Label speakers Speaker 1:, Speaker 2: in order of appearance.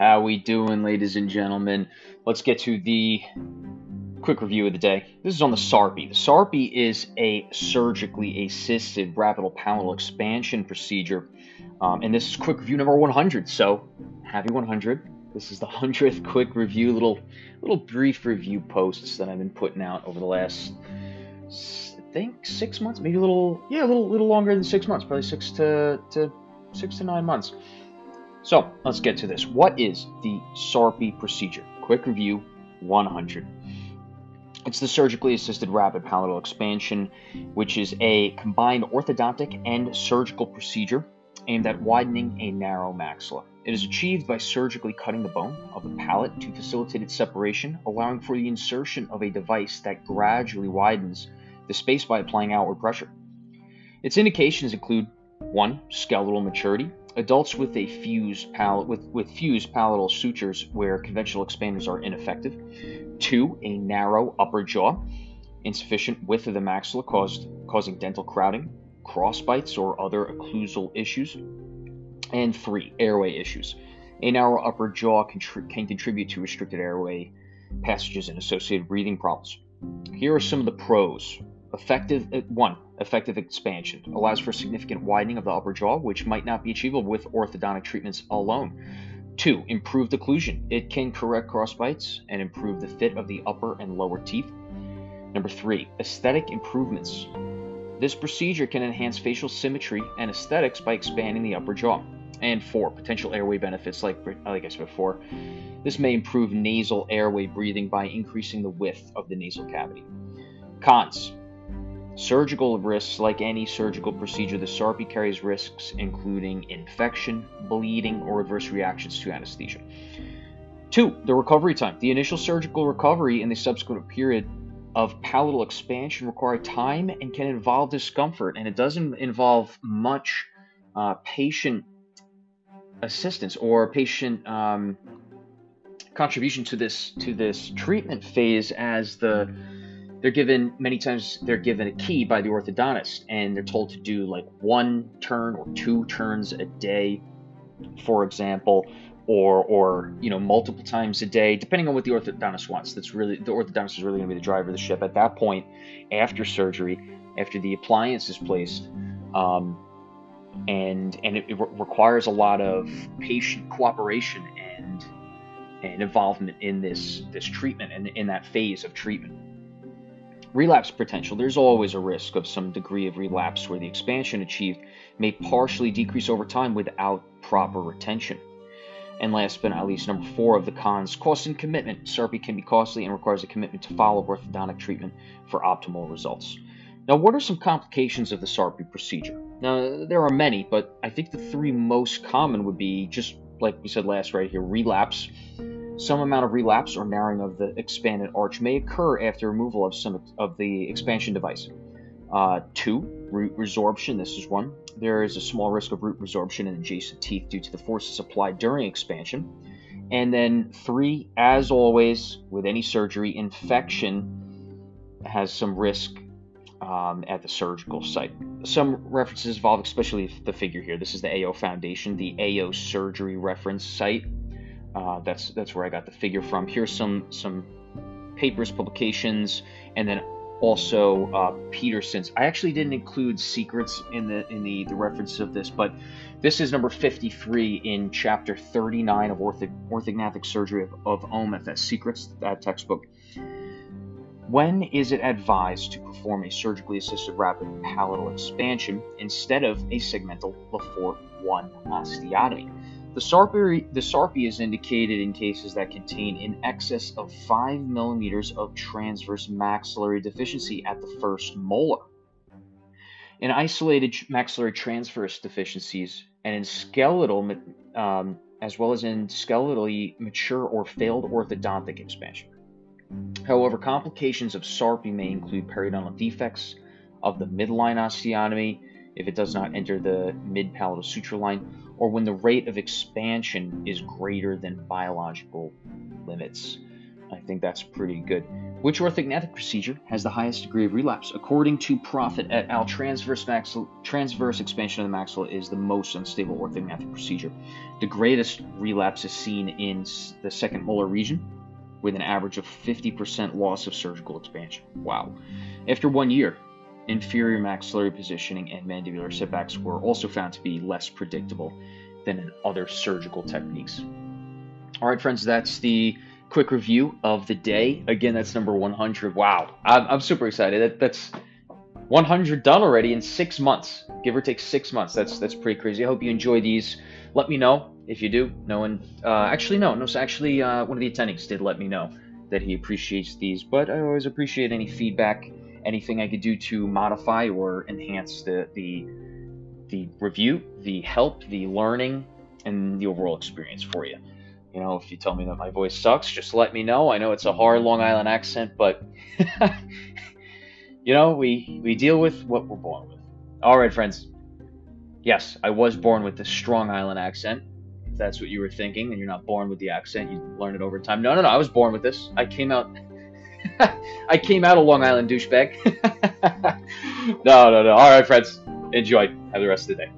Speaker 1: How we doing, ladies and gentlemen? Let's get to the quick review of the day. This is on the SARPE. The SARPE is a surgically assisted rapid palatal expansion procedure, um, and this is quick review number 100. So, happy 100. This is the 100th quick review, little little brief review posts that I've been putting out over the last I think six months, maybe a little, yeah, a little, little longer than six months, probably six to, to six to nine months. So let's get to this. What is the SARPE procedure? Quick review 100. It's the surgically assisted rapid palatal expansion, which is a combined orthodontic and surgical procedure aimed at widening a narrow maxilla. It is achieved by surgically cutting the bone of the palate to facilitate its separation, allowing for the insertion of a device that gradually widens the space by applying outward pressure. Its indications include 1. Skeletal maturity. Adults with a fused palate with, with fused palatal sutures where conventional expanders are ineffective. 2. A narrow upper jaw. Insufficient width of the maxilla caused, causing dental crowding, crossbites, or other occlusal issues. And 3. Airway issues. A narrow upper jaw contri- can contribute to restricted airway passages and associated breathing problems. Here are some of the pros Effective uh, one, effective expansion allows for significant widening of the upper jaw, which might not be achievable with orthodontic treatments alone. Two, improved occlusion. It can correct crossbites and improve the fit of the upper and lower teeth. Number three, aesthetic improvements. This procedure can enhance facial symmetry and aesthetics by expanding the upper jaw. And four, potential airway benefits, like, like I said before. This may improve nasal airway breathing by increasing the width of the nasal cavity. Cons Surgical risks, like any surgical procedure, the SARPE carries risks including infection, bleeding, or adverse reactions to anesthesia. Two, the recovery time. The initial surgical recovery and the subsequent period of palatal expansion require time and can involve discomfort, and it doesn't involve much uh, patient assistance or patient um, contribution to this to this treatment phase as the they're given many times they're given a key by the orthodontist and they're told to do like one turn or two turns a day for example or or you know multiple times a day depending on what the orthodontist wants. That's really the orthodontist is really going to be the driver of the ship. At that point after surgery after the appliance is placed um, and and it, it re- requires a lot of patient cooperation and and involvement in this this treatment and in that phase of treatment Relapse potential. There's always a risk of some degree of relapse where the expansion achieved may partially decrease over time without proper retention. And last but not least, number four of the cons cost and commitment. SARPE can be costly and requires a commitment to follow orthodontic treatment for optimal results. Now, what are some complications of the SARPE procedure? Now, there are many, but I think the three most common would be just like we said last right here relapse, some amount of relapse or narrowing of the expanded arch may occur after removal of some of the expansion device. Uh, two, root resorption. This is one. There is a small risk of root resorption in adjacent teeth due to the forces applied during expansion. And then three, as always, with any surgery, infection has some risk um, at the surgical site. Some references involve, especially the figure here. This is the AO Foundation, the AO Surgery reference site. Uh, that's that's where I got the figure from. Here's some some papers, publications, and then also uh, Peterson's. I actually didn't include secrets in the in the, the reference of this, but this is number 53 in chapter 39 of ortho, orthognathic surgery of, of OMFS secrets that textbook. When is it advised to perform a surgically assisted rapid palatal expansion instead of a segmental Le Fort 1 osteotomy? The SARPE, the is indicated in cases that contain in excess of 5 millimeters of transverse maxillary deficiency at the first molar. In isolated maxillary transverse deficiencies and in skeletal, um, as well as in skeletally mature or failed orthodontic expansion. However, complications of SARPE may include periodontal defects of the midline osteotomy if it does not enter the mid palatal suture line or when the rate of expansion is greater than biological limits. I think that's pretty good. Which orthognathic procedure has the highest degree of relapse? According to Proffit et al., transverse, transverse expansion of the maxilla is the most unstable orthognathic procedure. The greatest relapse is seen in the second molar region, with an average of 50% loss of surgical expansion. Wow. After one year, inferior maxillary positioning and mandibular setbacks were also found to be less predictable than in other surgical techniques. All right, friends, that's the quick review of the day. Again, that's number 100. Wow, I'm, I'm super excited. That, that's 100 done already in six months, give or take six months. That's that's pretty crazy. I hope you enjoy these. Let me know if you do. No one, uh, actually, no, no. Actually, uh, one of the attendings did let me know that he appreciates these, but I always appreciate any feedback, anything I could do to modify or enhance the the the review, the help, the learning, and the overall experience for you. You know, if you tell me that my voice sucks, just let me know. I know it's a hard Long Island accent, but you know, we we deal with what we're born with. All right, friends. Yes, I was born with this strong Island accent. If that's what you were thinking, and you're not born with the accent, you learn it over time. No, no, no. I was born with this. I came out. I came out a Long Island douchebag. no, no, no. All right, friends. Enjoy. Have the rest of the day.